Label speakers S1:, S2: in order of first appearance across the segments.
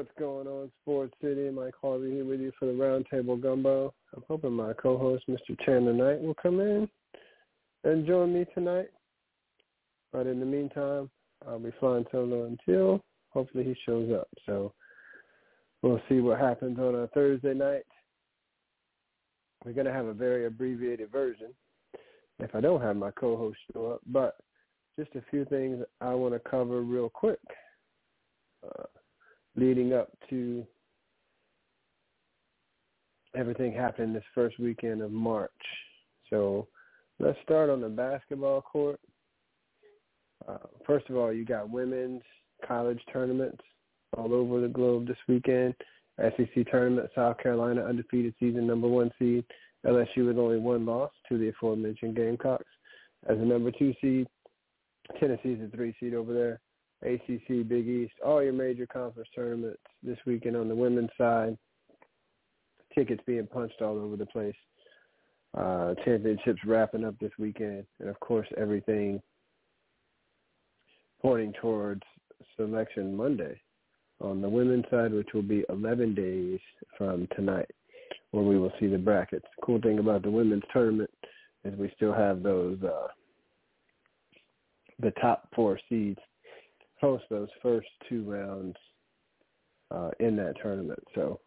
S1: what's going on, Sports City? Mike Harvey here with you for the Roundtable Gumbo. I'm hoping my co-host, Mr. Chandler Knight, will come in and join me tonight. But in the meantime, I'll be flying solo until hopefully he shows up. So we'll see what happens on a Thursday night. We're going to have a very abbreviated version if I don't have my co-host show up, but just a few things I want to cover real quick uh, leading up to everything happening this first weekend of March. So let's start on the basketball court. Uh, first of all, you got women's college tournaments all over the globe this weekend. SEC tournament, South Carolina undefeated season number one seed. LSU with only one loss to the aforementioned Gamecocks. As a number two seed, Tennessee's a three seed over there. ACC, Big East, all your major conference tournaments this weekend on the women's side. Tickets being punched all over the place. Uh, championships wrapping up this weekend, and of course everything pointing towards Selection Monday on the women's side, which will be 11 days from tonight, where we will see the brackets. Cool thing about the women's tournament is we still have those uh, the top four seeds host those first two rounds uh, in that tournament. So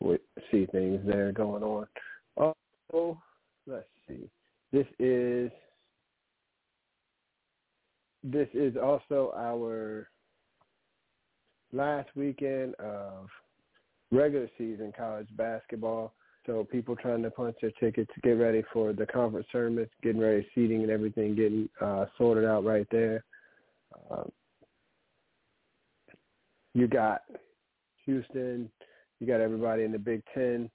S1: we see things there going on. Also, let's see. This is this is also our last weekend of regular season college basketball. So people trying to punch their tickets, get ready for the conference tournaments, getting ready, seating and everything, getting uh, sorted out right there. Um, you got Houston, you got everybody in the Big Ten.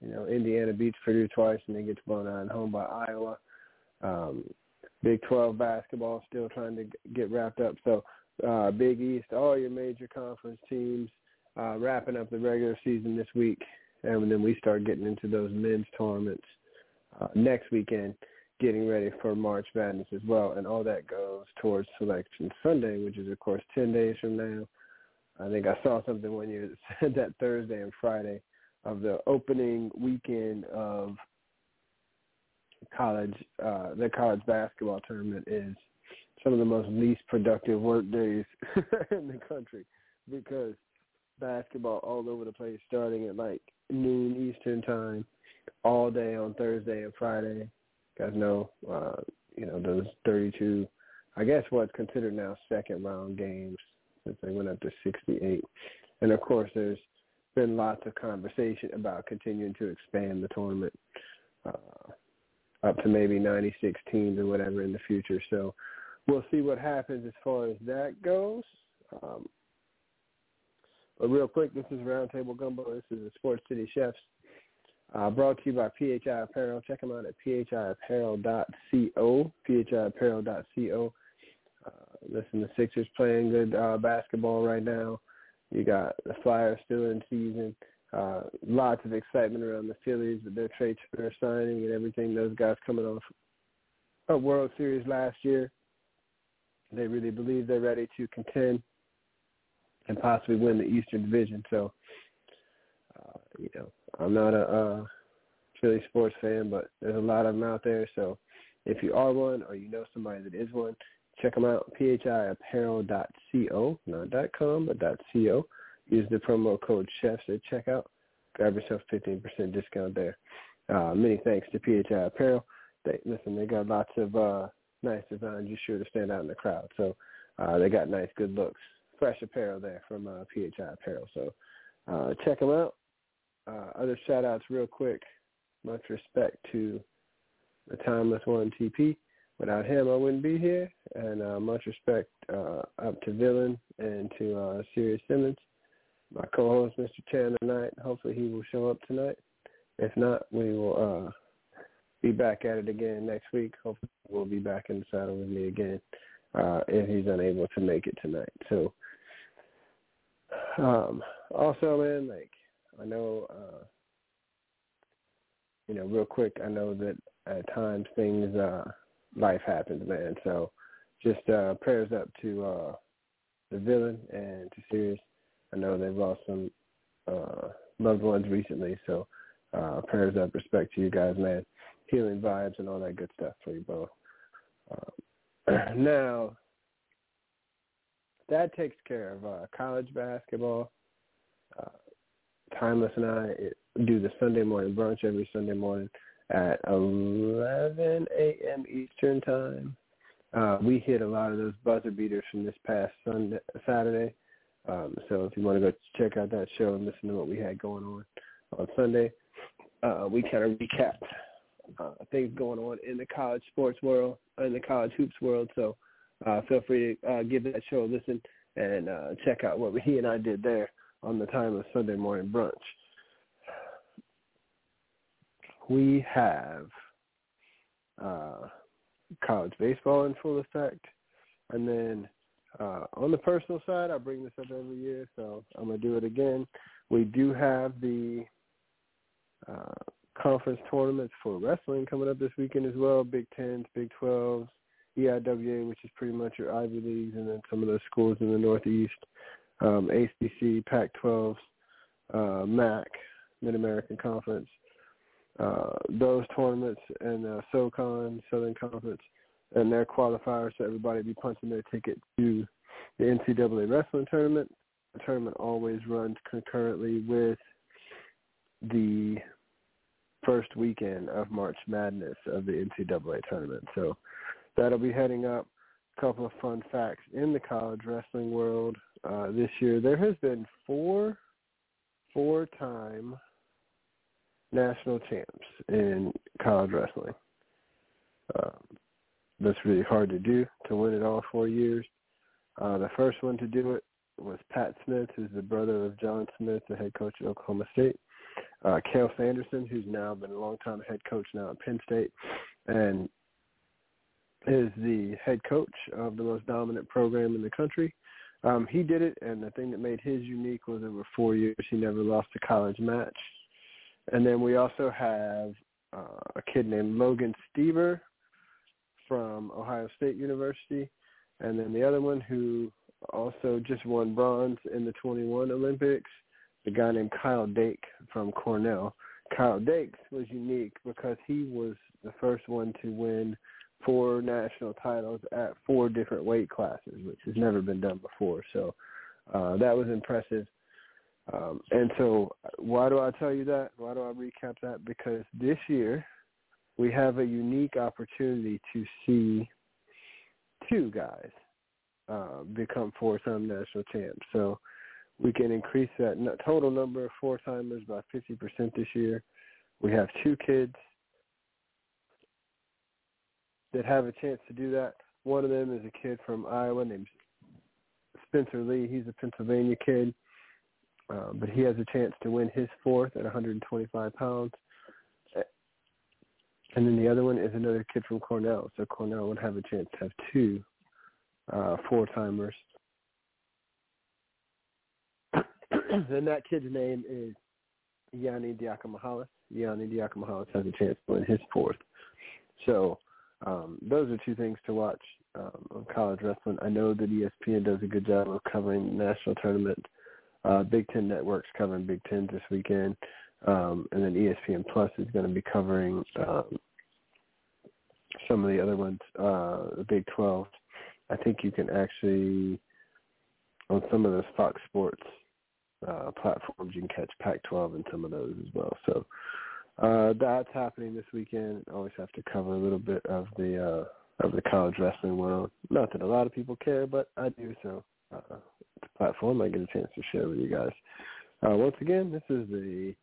S1: You know, Indiana beats Purdue twice and then gets blown out at home by Iowa. Um, Big 12 basketball still trying to get wrapped up. So uh, Big East, all your major conference teams uh, wrapping up the regular season this week, and then we start getting into those men's tournaments uh, next weekend, getting ready for March Madness as well, and all that goes towards Selection Sunday, which is of course 10 days from now. I think I saw something year that said that Thursday and Friday of the opening weekend of college, uh, the college basketball tournament is some of the most least productive work days in the country because basketball all over the place starting at like noon Eastern time all day on Thursday and Friday. You guys know, uh, you know, those 32, I guess what's considered now second round games since they went up to 68. And of course, there's been lots of conversation about continuing to expand the tournament uh, up to maybe 96 teams or whatever in the future. So we'll see what happens as far as that goes. Um, but real quick, this is Roundtable Gumbo. This is the Sports City Chefs. Uh, brought to you by PHI Apparel. Check them out at phiapparel.co, phiapparel.co. Listen, the Sixers playing good uh, basketball right now. You got the Flyers still in season. Uh, lots of excitement around the Phillies with their Trea Turner signing and everything. Those guys coming off a World Series last year. They really believe they're ready to contend and possibly win the Eastern Division. So, uh, you know, I'm not a uh, Philly sports fan, but there's a lot of them out there. So if you are one or you know somebody that is one, check them out, phiapparel.co, not dot .com, but dot .co. Use the promo code CHEFS at checkout. Grab yourself 15% discount there. Uh, many thanks to PHI Apparel. They, listen, they got lots of uh, nice designs. You're sure to stand out in the crowd. So uh, they got nice, good looks. Fresh apparel there from uh, PHI Apparel. So uh, check them out. Uh, other shout-outs real quick. Much respect to the Timeless One TP. Without him, I wouldn't be here. And uh, much respect uh, up to Villain and to uh, Sirius Simmons my co-host, Mr. Chan, tonight. Hopefully he will show up tonight. If not, we will uh, be back at it again next week. Hopefully we'll be back in the saddle with me again uh, if he's unable to make it tonight. So, um, also, man, like I know, uh, you know, real quick, I know that at times things, uh, life happens, man. So, just uh, prayers up to uh, the villain and to Sirius I know they've lost some uh, loved ones recently, so uh, prayers up, respect to you guys, man. Healing vibes and all that good stuff for you both. Um, now, that takes care of uh, college basketball. Uh, Timeless and I do the Sunday morning brunch every Sunday morning at 11 a.m. Eastern time. Uh, we hit a lot of those buzzer beaters from this past Sunday, Saturday. Um, so if you want to go check out that show and listen to what we had going on on Sunday, uh, we kind of recap uh, things going on in the college sports world, in the college hoops world. So uh, feel free to uh, give that show a listen and uh, check out what he and I did there on the time of Sunday morning brunch. We have uh, college baseball in full effect, and then uh, on the personal side, I bring this up every year, so I'm gonna do it again. We do have the uh, conference tournaments for wrestling coming up this weekend as well. Big Tens, Big Twelves, EIWA, which is pretty much your Ivy leagues, and then some of those schools in the Northeast, um, ACC, Pac-12, uh, MAC, Mid American Conference. Uh, those tournaments and uh, SoCon, Southern Conference and their qualifiers, so everybody be punching their ticket to the NCAA wrestling tournament. The tournament always runs concurrently with the first weekend of March Madness of the NCAA tournament. So that'll be heading up. A couple of fun facts in the college wrestling world uh, this year. There has been four four-time national champs in college wrestling. Um, that's really hard to do to win it all four years. Uh, the first one to do it was Pat Smith, who's the brother of John Smith, the head coach of Oklahoma State. Uh, Cael Sanderson, who's now been a long time head coach now at Penn State, and is the head coach of the most dominant program in the country. Um, he did it, and the thing that made his unique was over four years he never lost a college match. And then we also have uh, a kid named Logan Stieber, from Ohio State University, and then the other one who also just won bronze in the 21 Olympics, the guy named Kyle Dake from Cornell. Kyle Dake was unique because he was the first one to win four national titles at four different weight classes, which has never been done before. So uh, that was impressive. Um, and so why do I tell you that? Why do I recap that? Because this year we have a unique opportunity to see two guys uh, become four-time national champs. So we can increase that total number of four-timers by 50% this year. We have two kids that have a chance to do that. One of them is a kid from Iowa named Spencer Lee. He's a Pennsylvania kid, uh, but he has a chance to win his fourth at 125 pounds. And then the other one is another kid from Cornell. So Cornell would have a chance to have two uh, four timers. and that kid's name is Yianni Diakomihalis. Yianni Diakomihalis has a chance to win his fourth. So um, those are two things to watch um, on college wrestling. I know that ESPN does a good job of covering the national tournament. Uh, Big Ten Network's covering Big Ten this weekend, um, and then ESPN Plus is going to be covering um, some of the other ones, uh, the Big 12. I think you can actually, on some of those Fox Sports uh, platforms, you can catch Pac-12 and some of those as well. So uh, that's happening this weekend. Always have to cover a little bit of the uh, of the college wrestling world. Not that a lot of people care, but I do. So uh, platform I get a chance to share with you guys. Uh, once again, this is the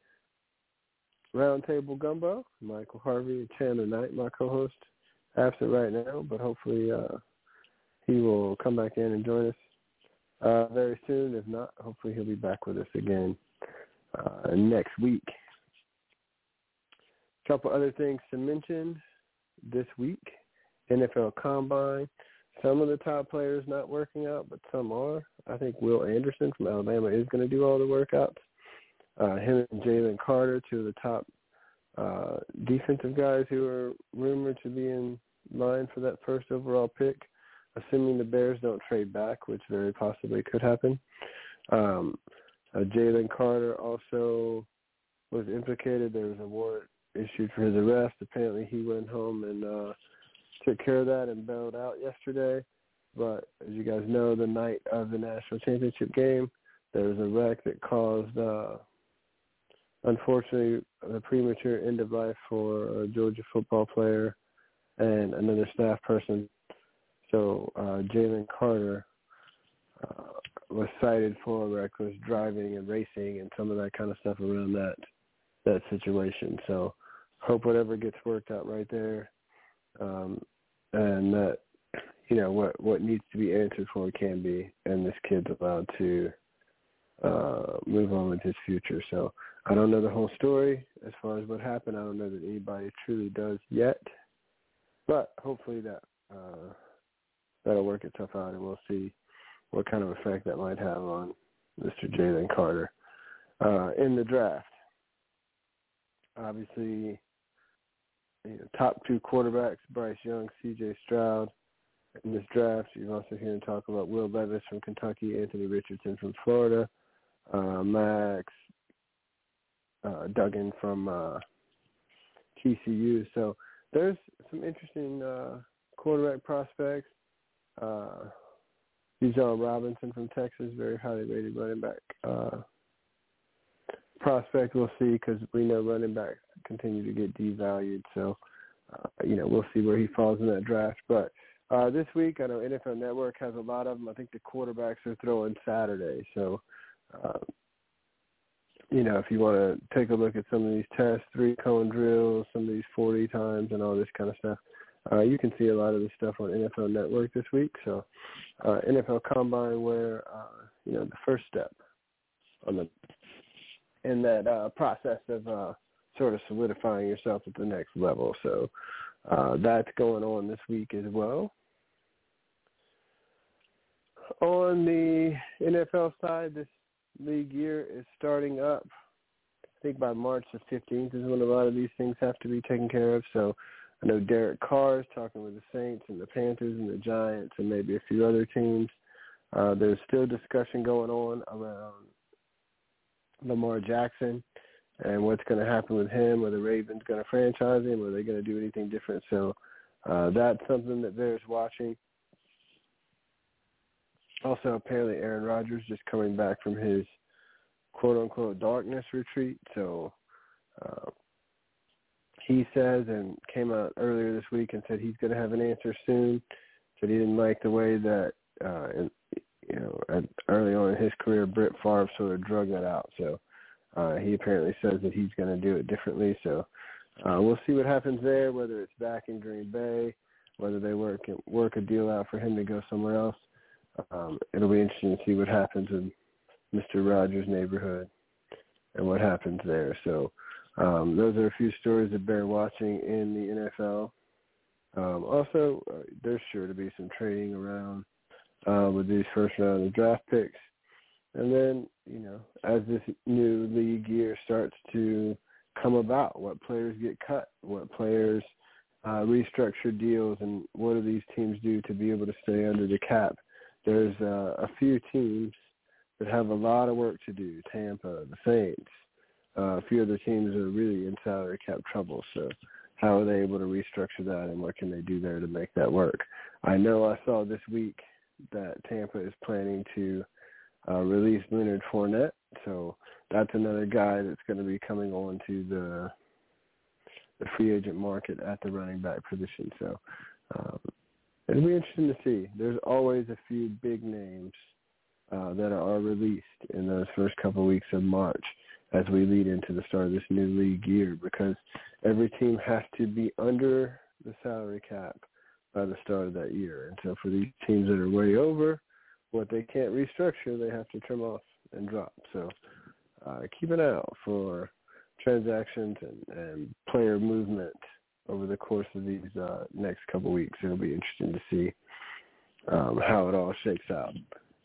S1: Roundtable Gumbo. Michael Harvey, Chandler Knight, my co-host, absent right now, but hopefully uh, he will come back in and join us uh, very soon. If not, hopefully he'll be back with us again uh, next week. A couple other things to mention this week. NFL Combine. Some of the top players not working out, but some are. I think Will Anderson from Alabama is going to do all the workouts. Uh, him and Jalen Carter, two of the top uh, defensive guys who are rumored to be in line for that first overall pick, assuming the Bears don't trade back, which very possibly could happen. Um, uh, Jalen Carter also was implicated. There was a warrant issued for his arrest. Apparently, he went home and uh, took care of that and bailed out yesterday. But as you guys know, the night of the national championship game, there was a wreck that caused, uh, unfortunately, a premature end of life for a Georgia football player and another staff person. So uh, Jalen Carter uh, was cited for reckless driving and racing and some of that kind of stuff around that that situation. So hope whatever gets worked out right there um, and that you know what what needs to be answered for can be, and this kid's allowed to uh, move on with his future. So I don't know the whole story as far as what happened. I don't know that anybody truly does yet, but hopefully that uh, that'll work itself out, and we'll see what kind of effect that might have on Mr. Jalen Carter uh, in the draft. Obviously, you know, top two quarterbacks, Bryce Young, C.J. Stroud. In this draft, you're also hearing talk about Will Levis from Kentucky, Anthony Richardson from Florida, uh, Max uh, Duggan from uh, TCU. So there's some interesting uh, quarterback prospects. Uh, Bijan Robinson from Texas, very highly rated running back uh, prospect. We'll see because we know running backs continue to get devalued. So, uh, you know, we'll see where he falls in that draft. But uh, this week, I know NFL Network has a lot of them. I think the quarterbacks are throwing Saturday. So, uh, you know, if you want to take a look at some of these tests, three cone drills, some of these 40 times and all this kind of stuff, uh, you can see a lot of this stuff on NFL Network this week. So, uh, NFL Combine, where uh, you know the first step on the in that uh, process of uh, sort of solidifying yourself at the next level. So uh, that's going on this week as well. On the NFL side, this league year is starting up. I think by March the 15th is when a lot of these things have to be taken care of. So I know Derek Carr is talking with the Saints and the Panthers and the Giants and maybe a few other teams. Uh, there's still discussion going on around Lamar Jackson and what's going to happen with him. Are the Ravens going to franchise him? Are they going to do anything different? So uh, that's something that bears watching. Also, apparently Aaron Rodgers just coming back from his quote-unquote darkness retreat. So uh, he says and came out earlier this week and said he's going to have an answer soon. Said he didn't like the way that uh, you know, early on in his career, Brett Favre sort of drug that out. So uh, he apparently says that he's going to do it differently. So uh, we'll see what happens there. Whether it's back in Green Bay, whether they work work a deal out for him to go somewhere else. Um, it'll be interesting to see what happens in Mr. Rogers' neighborhood and what happens there. So um, those are a few stories that bear watching in the NFL. Um, also, uh, there's sure to be some trading around uh, with these first round of draft picks. And then, you know, as this new league year starts to come about, what players get cut, what players uh, restructure deals, and what do these teams do to be able to stay under the cap? There's uh, a few teams that have a lot of work to do. Tampa, the Saints, uh, a few other teams are really in salary cap trouble. So how are they able to restructure that, and what can they do there to make that work? I know I saw this week that Tampa is planning to uh, release Leonard Fournette, so that's another guy that's going to be coming on to the the free agent market at the running back position. So um, it'll be interesting to see. There's always a few big names uh, that are released in those first couple weeks of March as we lead into the start of this new league year because every team has to be under the salary cap by the start of that year. And so for these teams that are way over, what they can't restructure, they have to trim off and drop. So uh, keep an eye out for transactions and, and player movement over the course of these uh, next couple weeks. It'll be interesting to see um, how it all shakes out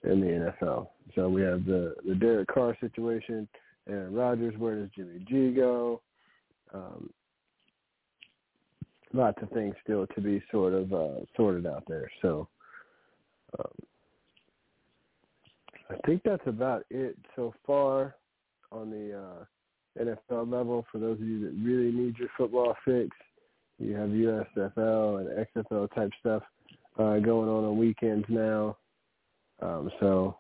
S1: in the NFL. So we have the the Derek Carr situation, Aaron Rodgers. Where does Jimmy G go? Um, lots of things still to be sort of uh, sorted out there. So um, I think that's about it so far on the uh, NFL level. For those of you that really need your football fix, you have USFL and XFL type stuff uh, going on on weekends now. Um, so,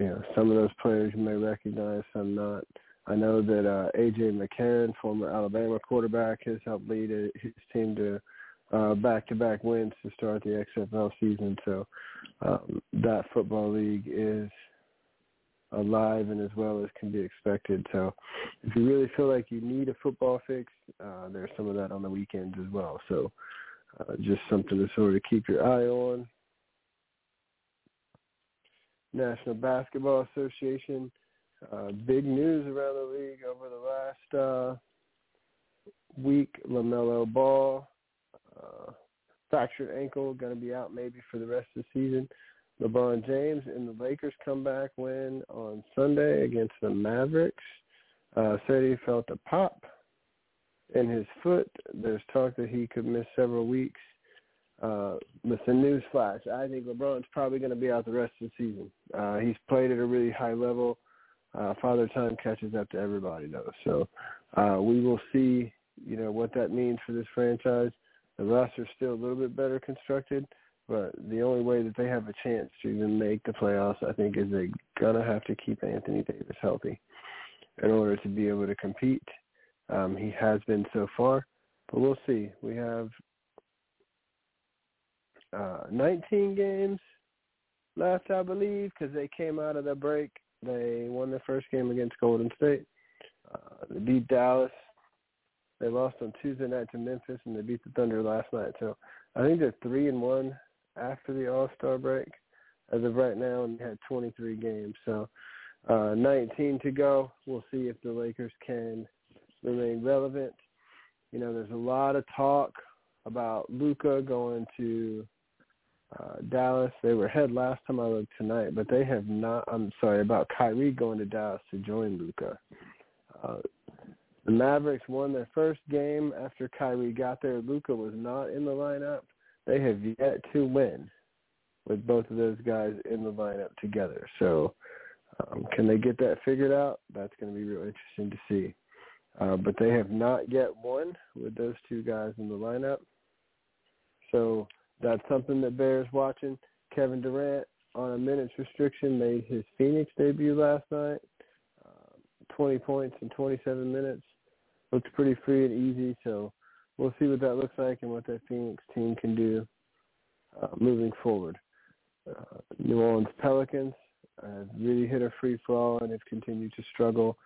S1: you know, some of those players you may recognize, some not. I know that uh, AJ McCarron, former Alabama quarterback, has helped lead his team to uh, back-to-back wins to start the XFL season. So um, that football league is alive and as well as can be expected. So if you really feel like you need a football fix, uh, there's some of that on the weekends as well. So uh, just something to sort of keep your eye on. National Basketball Association. Uh, big news around the league over the last uh, week. LaMelo Ball, uh, fractured ankle, going to be out maybe for the rest of the season. LeBron James and the Lakers comeback win on Sunday against the Mavericks. Uh, said he felt a pop in his foot. There's talk that he could miss several weeks. Uh, listen, news flash. I think LeBron's probably going to be out the rest of the season. Uh, he's played at a really high level. Uh, Father Time catches up to everybody, though. So uh, we will see, you know, what that means for this franchise. The roster's still a little bit better constructed, but the only way that they have a chance to even make the playoffs, I think, is they're to have to keep Anthony Davis healthy in order to be able to compete. Um, he has been so far, but we'll see. We have uh, 19 games left, I believe, because they came out of the break. They won their first game against Golden State. Uh, they beat Dallas. They lost on Tuesday night to Memphis, and they beat the Thunder last night. So I think they're three and one after the All Star break as of right now, and they had 23 games. So uh, 19 to go. We'll see if the Lakers can remain relevant. You know, there's a lot of talk about Luka going to uh, Dallas. They were ahead last time I looked tonight, but they have not. I'm sorry about Kyrie going to Dallas to join Luka. Uh, the Mavericks won their first game after Kyrie got there. Luka was not in the lineup. They have yet to win with both of those guys in the lineup together. So, um, can they get that figured out? That's going to be real interesting to see. Uh, but they have not yet won with those two guys in the lineup. So that's something that bears watching. Kevin Durant on a minutes restriction made his Phoenix debut last night. Uh, 20 points in 27 minutes. Looks pretty free and easy, so we'll see what that looks like and what that Phoenix team can do uh, moving forward. Uh, New Orleans Pelicans have really hit a free fall and have continued to struggle.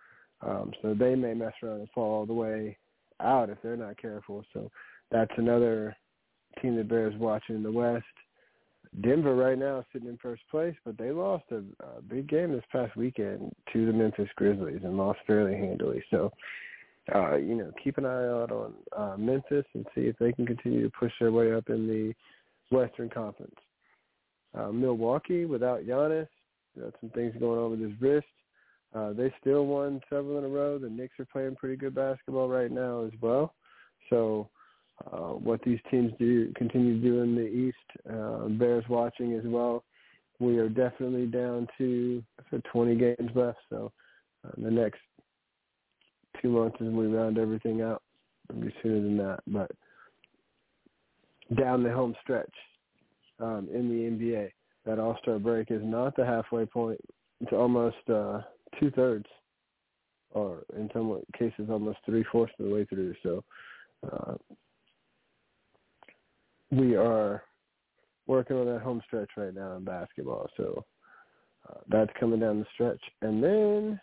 S1: Um, so they may mess around and fall all the way out if they're not careful. So that's another team that bears watching in the West. Denver right now is sitting in first place, but they lost a, a big game this past weekend to the Memphis Grizzlies and lost fairly handily. So, uh, you know, keep an eye out on uh, Memphis and see if they can continue to push their way up in the Western Conference. Uh, Milwaukee without Giannis, got some things going on with his wrist. Uh, they still won several in a row. The Knicks are playing pretty good basketball right now as well. So uh, what these teams do continue to do in the East uh, bears watching as well. We are definitely down to so 20 games left. So uh, the next two months as we round everything out. It'll be sooner than that, but down the home stretch um, in the NBA, that All Star break is not the halfway point. It's almost uh, two thirds, or in some cases, almost three fourths of the way through. So uh, we are working on that home stretch right now in basketball. So uh, that's coming down the stretch, and then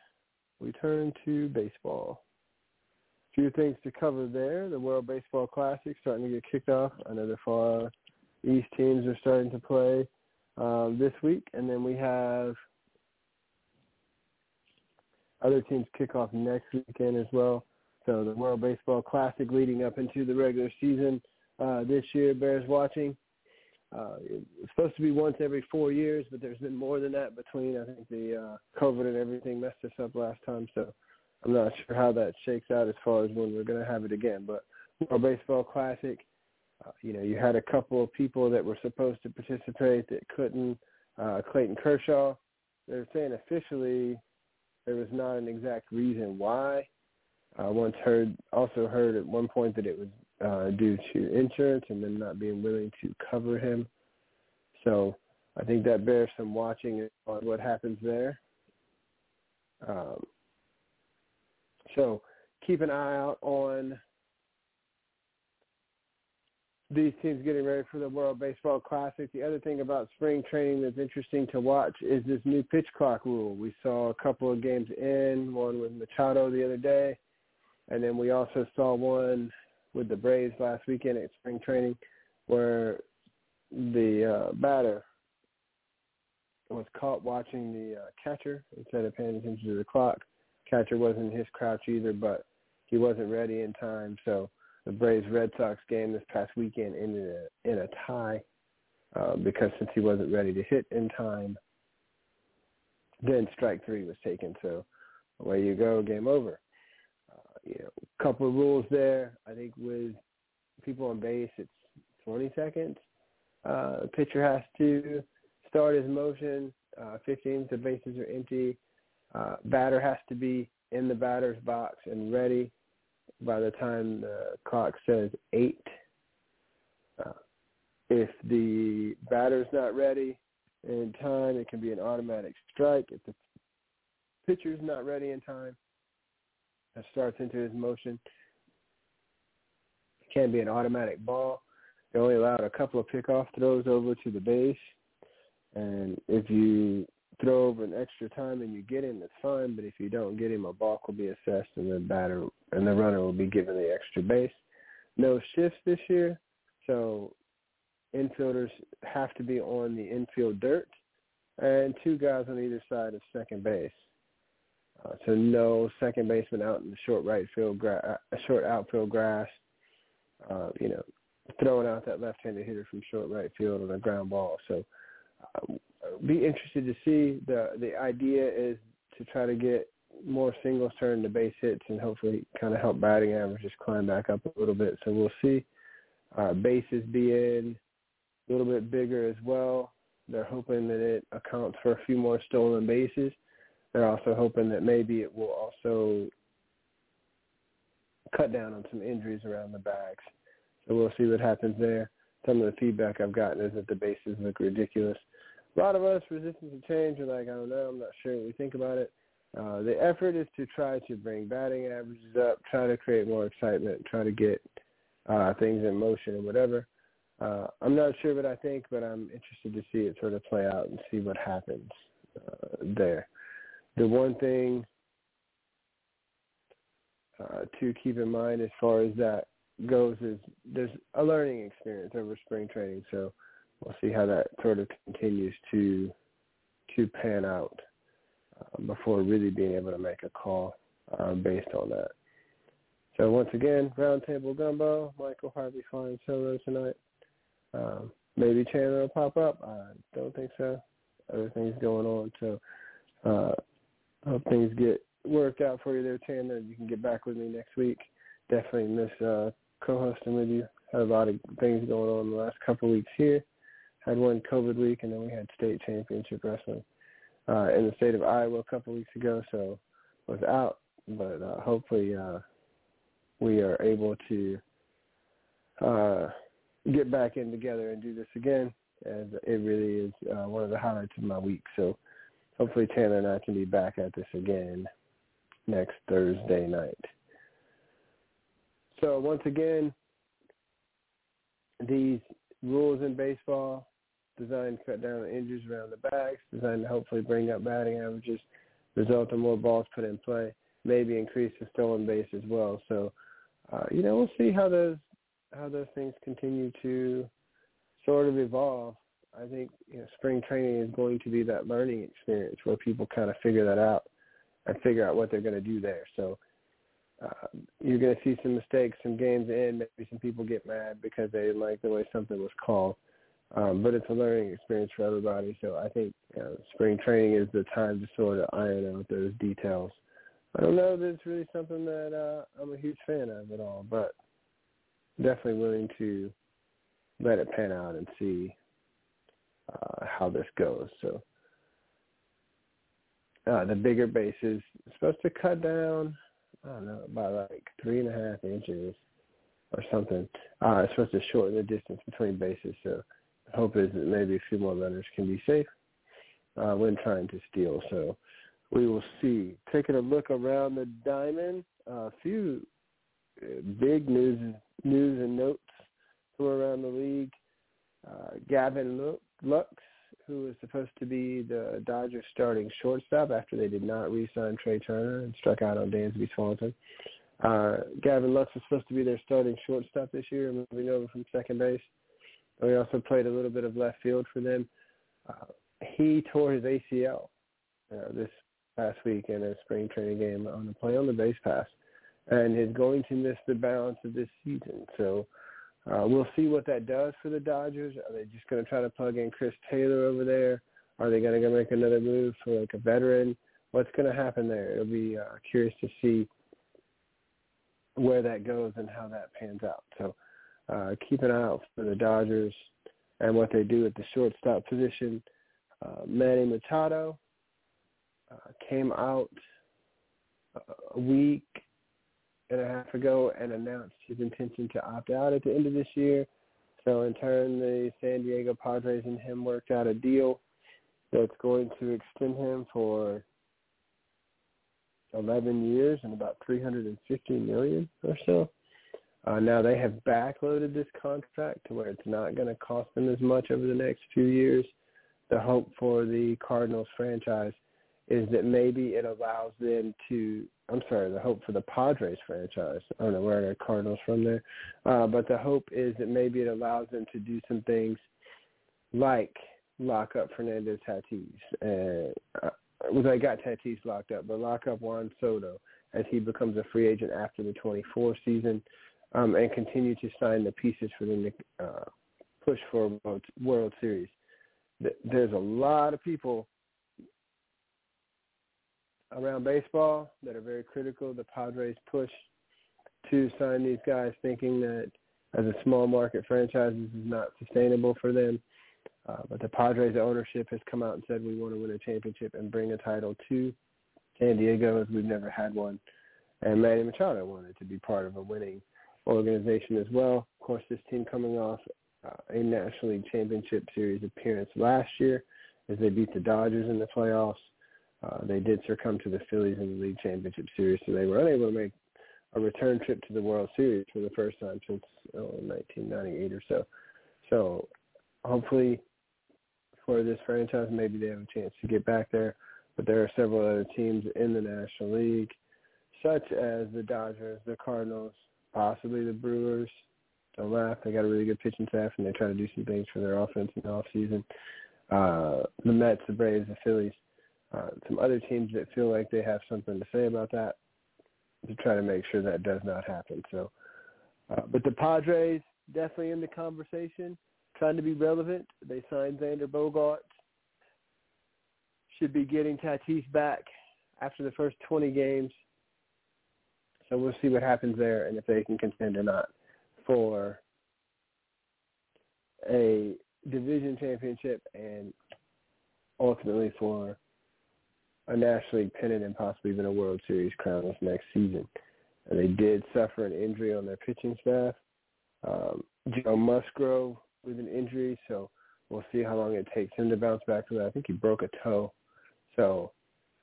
S1: we turn to baseball. A few things to cover there. The World Baseball Classic starting to get kicked off. I know the far east teams are starting to play um, this week, and then we have other teams kick off next weekend as well. So the World Baseball Classic leading up into the regular season uh, this year bears watching. Uh, it's supposed to be once every four years, but there's been more than that between. I think the uh, COVID and everything messed us up last time, so I'm not sure how that shakes out as far as when we're going to have it again. But World Baseball Classic, uh, you know, you had a couple of people that were supposed to participate that couldn't. Uh, Clayton Kershaw, they're saying officially there was not an exact reason why. I once heard, also heard at one point that it was uh, due to insurance and them not being willing to cover him. So I think that bears some watching on what happens there. Um, so keep an eye out on these teams getting ready for the World Baseball Classic. The other thing about spring training that's interesting to watch is this new pitch clock rule. We saw a couple of games in, one with Machado the other day, and then we also saw one with the Braves last weekend at spring training where the uh, batter was caught watching the uh, catcher instead of paying attention to the clock. Catcher wasn't in his crouch either, but he wasn't ready in time, so – the Braves Red Sox game this past weekend ended in a, in a tie uh, because since he wasn't ready to hit in time, then strike three was taken. So away you go, game over. Uh, you know, couple of rules there. I think with people on base, it's 20 seconds. Uh, pitcher has to start his motion. Uh, 15 the bases are empty. Uh, batter has to be in the batter's box and ready by the time the clock says eight. Uh, if the batter's not ready in time, it can be an automatic strike. If the pitcher's not ready in time, that starts into his motion. It can be an automatic ball. They only allowed a couple of pickoff throws over to the base. And if you throw over an extra time and you get him, that's fine. But if you don't get him, a balk will be assessed and the batter and the runner will be given the extra base. No shifts this year, so infielders have to be on the infield dirt, and two guys on either side of second base. Uh, so no second baseman out in the short right field, gra- uh, short outfield grass. Uh, you know, throwing out that left-handed hitter from short right field on a ground ball. So uh, be interested to see. The the idea is to try to get more singles turned to base hits and hopefully kind of help batting averages climb back up a little bit. So we'll see. Uh, bases being a little bit bigger as well. They're hoping that it accounts for a few more stolen bases. They're also hoping that maybe it will also cut down on some injuries around the bags. So we'll see what happens there. Some of the feedback I've gotten is that the bases look ridiculous a lot of us resistance to change are like, I don't know, I'm not sure what we think about it. Uh, the effort is to try to bring batting averages up, try to create more excitement, try to get uh, things in motion and whatever. Uh, I'm not sure what I think, but I'm interested to see it sort of play out and see what happens uh, there. The one thing uh, to keep in mind as far as that goes is there's a learning experience over spring training. So we'll see how that sort of continues to to pan out uh, before really being able to make a call uh, based on that. So once again, Roundtable Gumbo, Michael Harvey flying solo tonight. Um, maybe Chandler will pop up. I don't think so. Other things going on, so uh, hope things get worked out for you there, Chandler. You can get back with me next week. Definitely miss uh, co-hosting with you. Had a lot of things going on the last couple of weeks here. Had one COVID week, and then we had state championship wrestling uh, in the state of Iowa a couple of weeks ago. So was out, but uh, hopefully uh, we are able to uh, get back in together and do this again. As it really is uh, one of the highlights of my week. So hopefully Tanner and I can be back at this again next Thursday night. So once again, these rules in baseball designed to cut down on injuries around the backs, designed to hopefully bring up batting averages, result in more balls put in play, maybe increase the stolen base as well. So, uh, you know, we'll see how those how those things continue to sort of evolve. I think you know, spring training is going to be that learning experience where people kind of figure that out and figure out what they're going to do there. So uh, you're going to see some mistakes, some games in. Maybe some people get mad because they didn't like the way something was called. Um, but it's a learning experience for everybody. So I think you know, spring training is the time to sort of iron out those details. I don't know that it's really something that uh, I'm a huge fan of at all, but definitely willing to let it pan out and see uh, how this goes. So uh, the bigger base is supposed to cut down, I don't know, by like three and a half inches or something. Uh, it's supposed to shorten the distance between bases. So the hope is that maybe a few more runners can be safe uh, when trying to steal. So we will see. Taking a look around the diamond, a uh, few big news news and notes from around the league. Uh, Gavin Lux, who was supposed to be the Dodgers starting shortstop after they did not re-sign Trea Turner and struck out on Dansby Swanson. Uh, Gavin Lux was supposed to be their starting shortstop this year, moving over from second base. And He also played a little bit of left field for them. Uh, he tore his ACL uh, this past week in a spring training game on a play on the base pass and is going to miss the balance of this season. So uh, we'll see what that does for the Dodgers. Are they just going to try to plug in Chris Taylor over there? Are they going to go make another move for like a veteran? What's going to happen there? It'll be uh, curious to see where that goes and how that pans out. So uh, keep an eye out for the Dodgers and what they do at the shortstop position. Uh, Manny Machado uh, came out a week and a half ago and announced his intention to opt out at the end of this year. So in turn, the San Diego Padres and him worked out a deal that's going to extend him for 11 years and about 350 million or so. Uh, now they have backloaded this contract to where it's not going to cost them as much over the next few years. The hope for the Cardinals franchise is that maybe it allows them to I'm sorry, the hope for the Padres franchise. I don't know where the Cardinals from there, uh, but the hope is that maybe it allows them to do some things like lock up Fernando Tatis. Uh, well, they got Tatis locked up, but lock up Juan Soto as he becomes a free agent after the 24 season, um, and continue to sign the pieces for them to uh, push for a World Series. There's a lot of people around baseball that are very critical. The Padres push to sign these guys, thinking that as a small market franchise, this is not sustainable for them. Uh, but the Padres ownership has come out and said we want to win a championship and bring a title to San Diego as we've never had one. And Manny Machado wanted to be part of a winning organization as well. Of course, this team coming off uh, a National League Championship Series appearance last year as they beat the Dodgers in the playoffs. Uh, they did succumb to the Phillies in the league championship series, so they were unable to make a return trip to the World Series for the first time since oh, 1998 or so. So hopefully for this franchise, maybe they have a chance to get back there. But there are several other teams in the National League, such as the Dodgers, the Cardinals, possibly the Brewers. Don't laugh. They got a really good pitching staff, and they try to do some things for their offense in the off season. Uh, the Mets, the Braves, the Phillies uh, some other teams that feel like they have something to say about that to try to make sure that does not happen. So, uh, but the Padres definitely in the conversation. trying to be relevant. They signed Xander Bogaerts. Should be getting Tatis back after the first 20 games. So we'll see what happens there and if they can contend or not for a division championship and ultimately for a National League pennant and possibly even a World Series crown this next season. And they did suffer an injury on their pitching staff. Um, Joe Musgrove with an injury, so we'll see how long it takes him to bounce back from that. I think he broke a toe. So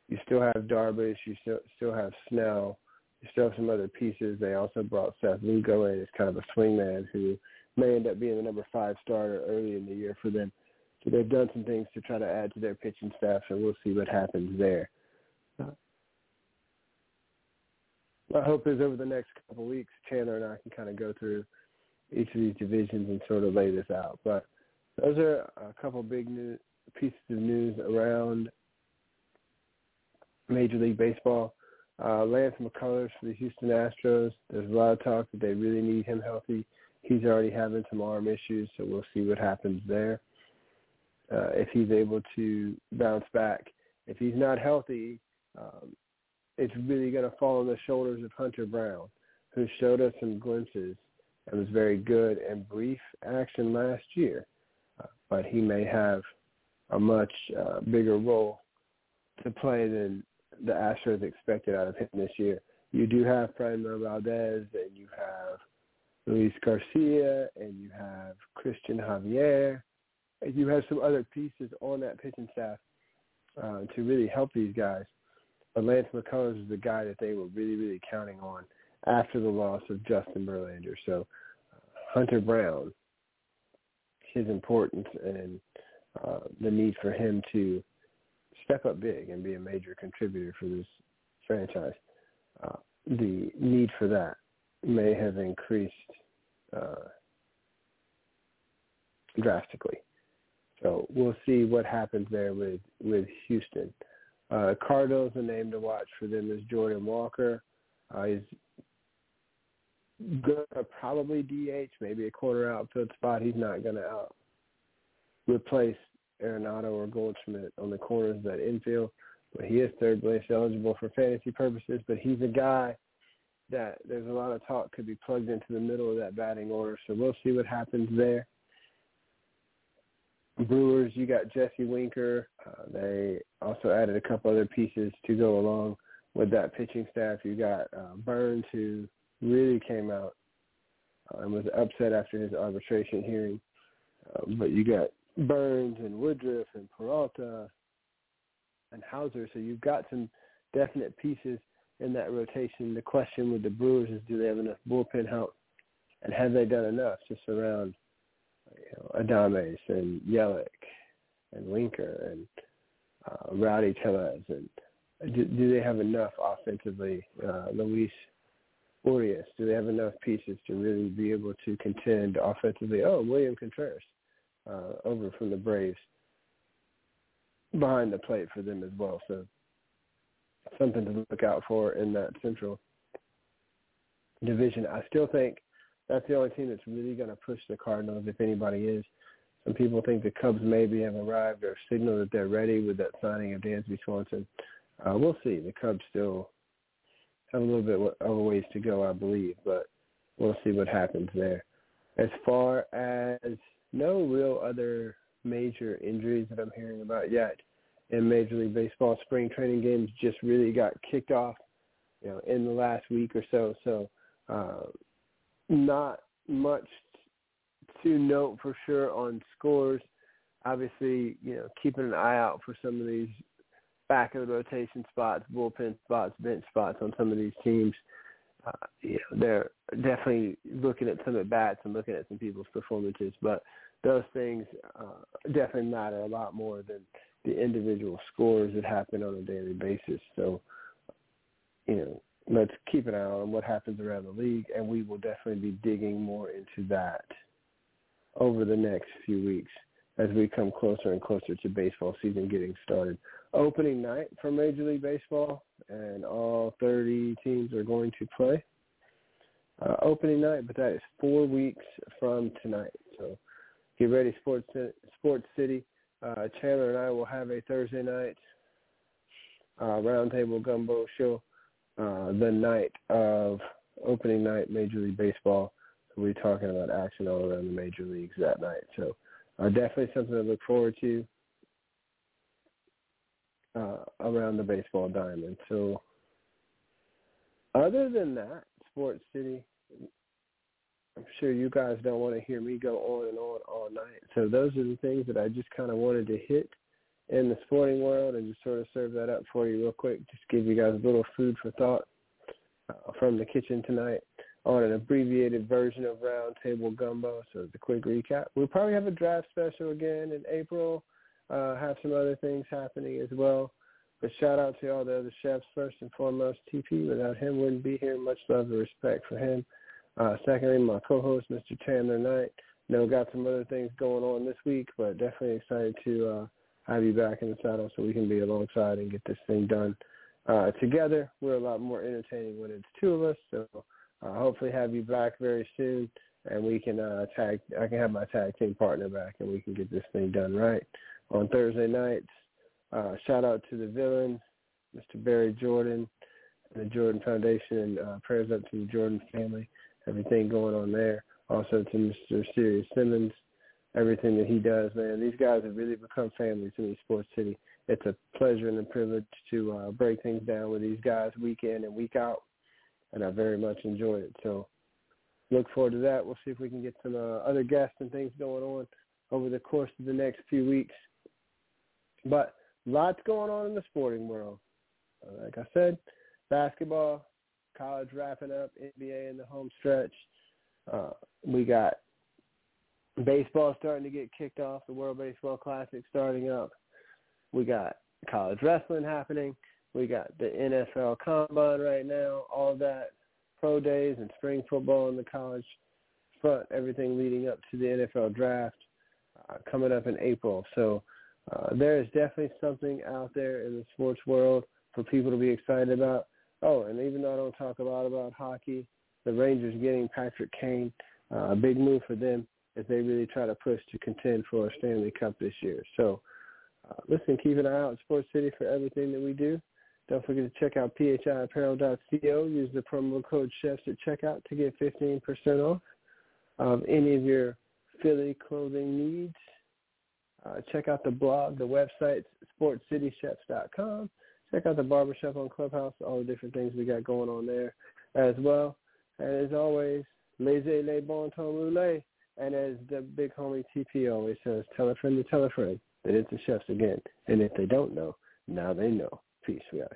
S1: you still have Darvish, you still still have Snell, you still have some other pieces. They also brought Seth Lugo in as kind of a swingman who may end up being the number five starter early in the year for them. So they've done some things to try to add to their pitching staff, and we'll see what happens there. My hope is over the next couple of weeks, Chandler and I can kind of go through each of these divisions and sort of lay this out. But those are a couple big new pieces of news around Major League Baseball. Uh, Lance McCullers for the Houston Astros. There's a lot of talk that they really need him healthy. He's already having some arm issues, so we'll see what happens there. Uh, if he's able to bounce back. If he's not healthy, um, it's really going to fall on the shoulders of Hunter Brown, who showed us some glimpses and was very good in brief action last year. Uh, but he may have a much uh, bigger role to play than the Astros expected out of him this year. You do have Framber Valdez, and you have Luis Garcia, and you have Christian Javier, you have some other pieces on that pitching staff uh, to really help these guys. But Lance McCullers is the guy that they were really, really counting on after the loss of Justin Verlander. So uh, Hunter Brown, his importance and uh, the need for him to step up big and be a major contributor for this franchise, uh, the need for that may have increased uh, drastically. So we'll see what happens there with with Houston. Uh, Cardinals, a name to watch for them is Jordan Walker. Uh, he's to probably DH, maybe a corner outfield spot. He's not to out replace Arenado or Goldschmidt on the corners of that infield, but he is third base eligible for fantasy purposes. But he's a guy that there's a lot of talk could be plugged into the middle of that batting order. So we'll see what happens there. Brewers, you got Jesse Winker. Uh, they also added a couple other pieces to go along with that pitching staff. You got uh, Burnes, who really came out uh, and was upset after his arbitration hearing. Uh, but you got Burnes and Woodruff and Peralta and Houser. So you've got some definite pieces in that rotation. The question with the Brewers is do they have enough bullpen help? And have they done enough to surround you know, Adames and Yelich and Winker and uh, Rowdy Tellez? And do, do they have enough offensively? Uh, Luis Urias, do they have enough pieces to really be able to contend offensively? Oh, William Contreras uh, over from the Braves behind the plate for them as well. So something to look out for in that Central division. I still think that's the only team that's really going to push the Cardinals, if anybody is. Some people think the Cubs maybe have arrived or signal that they're ready with that signing of Dansby Swanson. Uh, we'll see. The Cubs still have a little bit of a ways to go, I believe, but we'll see what happens there. As far as no real other major injuries that I'm hearing about yet in Major League Baseball. Spring training games just really got kicked off, you know, in the last week or so. So, uh, not much to note for sure on scores. Obviously, you know, keeping an eye out for some of these back of the rotation spots, bullpen spots, bench spots on some of these teams. Uh, you know, they're definitely looking at some at bats and looking at some people's performances, but those things uh, definitely matter a lot more than the individual scores that happen on a daily basis. So, you know, let's keep an eye on what happens around the league, and we will definitely be digging more into that over the next few weeks as we come closer and closer to baseball season getting started. Opening night for Major League Baseball, and all 30 teams are going to play. Uh, opening night, but that is four weeks from tonight. So get ready, Sports Sports City. Uh, Chandler and I will have a Thursday night uh, roundtable gumbo show uh, the night of opening night Major League Baseball. We're talking about action all around the major leagues that night. So uh, definitely something to look forward to uh, around the baseball diamond. So other than that, Sports City, I'm sure you guys don't want to hear me go on and on all night. So those are the things that I just kind of wanted to hit in the sporting world and just sort of serve that up for you real quick. Just give you guys a little food for thought uh, from the kitchen tonight on an abbreviated version of Roundtable Gumbo. So it's a quick recap. We'll probably have a draft special again in April. Uh, have some other things happening as well. But shout out to all the other chefs first and foremost. TP, without him, wouldn't be here. Much love and respect for him. Uh, secondly, my co-host, Mr. Chandler Knight. know got some other things going on this week, but definitely excited to uh, have you back in the saddle so we can be alongside and get this thing done uh, together. We're a lot more entertaining when it's two of us, so uh, hopefully have you back very soon, and we can uh, tag. I can have my tag team partner back, and we can get this thing done right on Thursday nights. Uh, shout out to the villain, Mr. Barry Jordan, the Jordan Foundation, and uh, prayers up to the Jordan family. Everything going on there. Also to Mr. Sirius Simmons, everything that he does, man. These guys have really become family to me, Sports City. It's a pleasure and a privilege to uh, break things down with these guys week in and week out, and I very much enjoy it. So look forward to that. We'll see if we can get some uh, other guests and things going on over the course of the next few weeks. But lots going on in the sporting world. Uh, like I said, basketball, college wrapping up, NBA in the home stretch. Uh, we got baseball starting to get kicked off, the World Baseball Classic starting up. We got college wrestling happening. We got the NFL Combine right now, all that, pro days and spring football in the college front, everything leading up to the NFL draft uh, coming up in April. So uh, there is definitely something out there in the sports world for people to be excited about. Oh, and even though I don't talk a lot about hockey, the Rangers getting Patrick Kane, uh, a big move for them as they really try to push to contend for a Stanley Cup this year. So, uh, listen, keep an eye out Sports City for everything that we do. Don't forget to check out phiapparel.co. Use the promo code CHEFS at checkout to get 15% off of any of your Philly clothing needs. Uh, check out the blog, the website, sportscitychefs.com. Check out the barbershop on Clubhouse, all the different things we got going on there as well. And as always, laissez les bon temps roulés. And as the big homie TP always says, tell a friend to tell a friend that it's the chefs again. And if they don't know, now they know. Peace. We out.